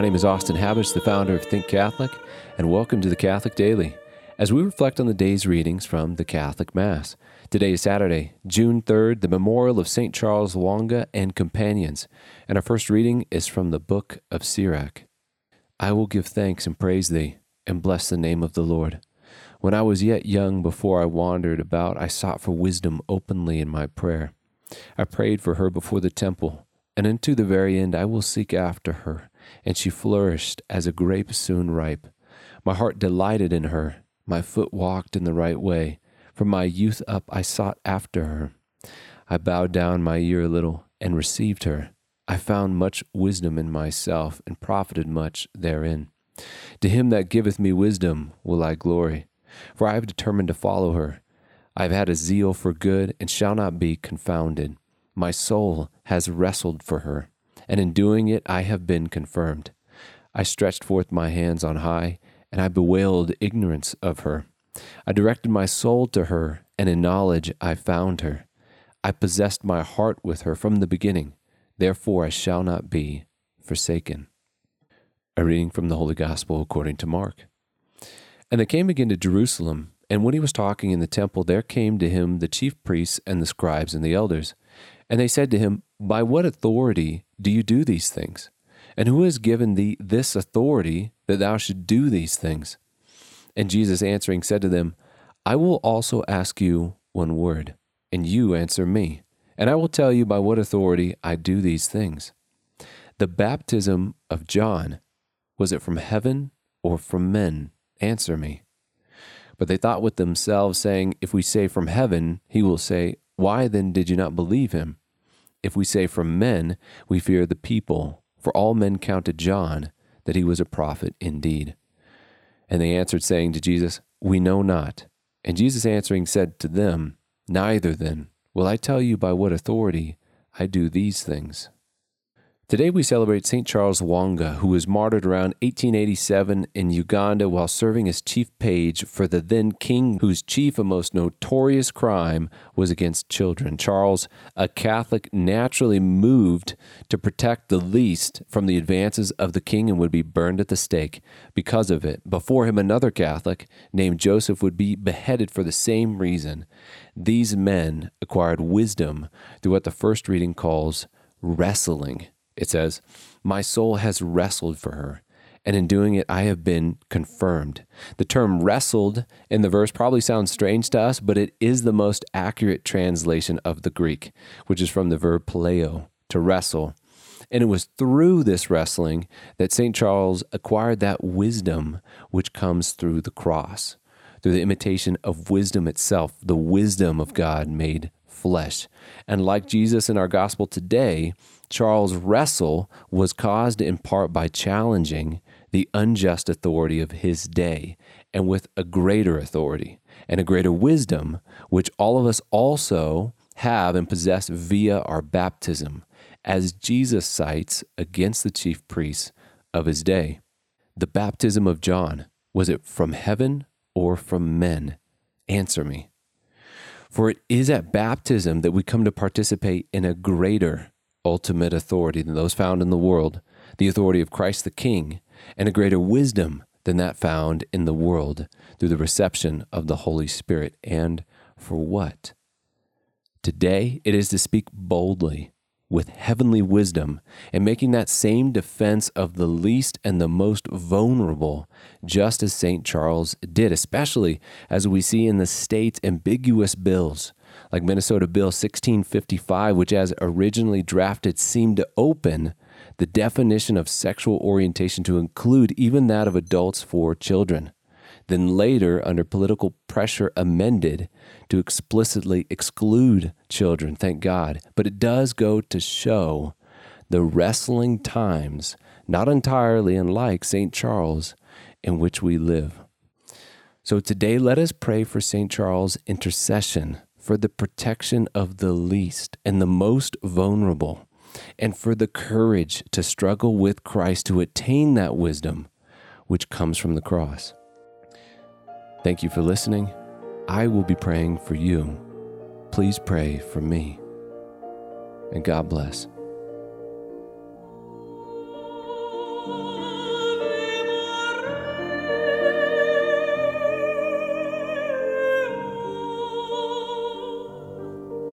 name is Austin Habich, the founder of Think Catholic, and welcome to the Catholic Daily as we reflect on the day's readings from the Catholic Mass. Today is Saturday, June 3rd, the memorial of St. Charles Lwanga and companions, and our first reading is from the book of Sirach. I will give thanks and praise thee, and bless the name of the Lord. When I was yet young, before I wandered about, I sought for wisdom openly in my prayer. I prayed for her before the temple, and unto the very end I will seek after her. And she flourished as a grape soon ripe. My heart delighted in her, my foot walked in the right way. From my youth up I sought after her. I bowed down my ear a little and received her. I found much wisdom in myself and profited much therein. To him that giveth me wisdom will I glory for I have determined to follow her. I have had a zeal for good and shall not be confounded. My soul has wrestled for her, and in doing it I have been confirmed. I stretched forth my hands on high, and I bewailed ignorance of her. I directed my soul to her, and in knowledge I found her. I possessed my heart with her from the beginning, therefore I shall not be forsaken. A reading from the Holy Gospel according to Mark. And they came again to Jerusalem. And when he was talking in the temple, there came to him the chief priests and the scribes and the elders. And they said to him, By what authority do you do these things? And who has given thee this authority that thou should do these things? And Jesus answering said to them, I will also ask you one word, and you answer me, and I will tell you by what authority I do these things. The baptism of John, was it from heaven or from men? Answer me. But they thought with themselves, saying, If we say from heaven, he will say, Why then did you not believe him? If we say from men, we fear the people, for all men counted John that he was a prophet indeed. And they answered, saying to Jesus, We know not. And Jesus answering said to them, Neither then will I tell you by what authority I do these things. Today we celebrate St. Charles Lwanga, who was martyred around 1887 in Uganda while serving as chief page for the then king, whose chief and most notorious crime was against children. Charles, a Catholic, naturally moved to protect the least from the advances of the king and would be burned at the stake because of it. Before him, another Catholic named Joseph would be beheaded for the same reason. These men acquired wisdom through what the first reading calls wrestling it says, My soul has wrestled for her, and in doing it I have been confirmed. The term wrestled in the verse probably sounds strange to us, but it is the most accurate translation of the Greek, which is from the verb paleo, to wrestle. And it was through this wrestling that St. Charles acquired that wisdom which comes through the cross, through the imitation of wisdom itself, the wisdom of God made flesh. And like Jesus in our gospel today, Charles' wrestle was caused in part by challenging the unjust authority of his day and with a greater authority and a greater wisdom, which all of us also have and possess via our baptism, as Jesus cites against the chief priests of his day. The baptism of John, was it from heaven or from men? Answer me. For it is at baptism that we come to participate in a greater ultimate authority than those found in the world, the authority of Christ the King, and a greater wisdom than that found in the world through the reception of the Holy Spirit. And for what? Today it is to speak boldly with heavenly wisdom and making that same defense of the least and the most vulnerable, just as St. Charles did, especially as we see in the state's ambiguous bills like Minnesota Bill 1655, which as originally drafted seemed to open the definition of sexual orientation to include even that of adults for children. Then later, under political pressure, amended to explicitly exclude children, thank God. But it does go to show the wrestling times, not entirely unlike St. Charles, in which we live. So today, let us pray for St. Charles' intercession for the protection of the least and the most vulnerable, and for the courage to struggle with Christ to attain that wisdom which comes from the cross. Thank you for listening. I will be praying for you. Please pray for me. And God bless.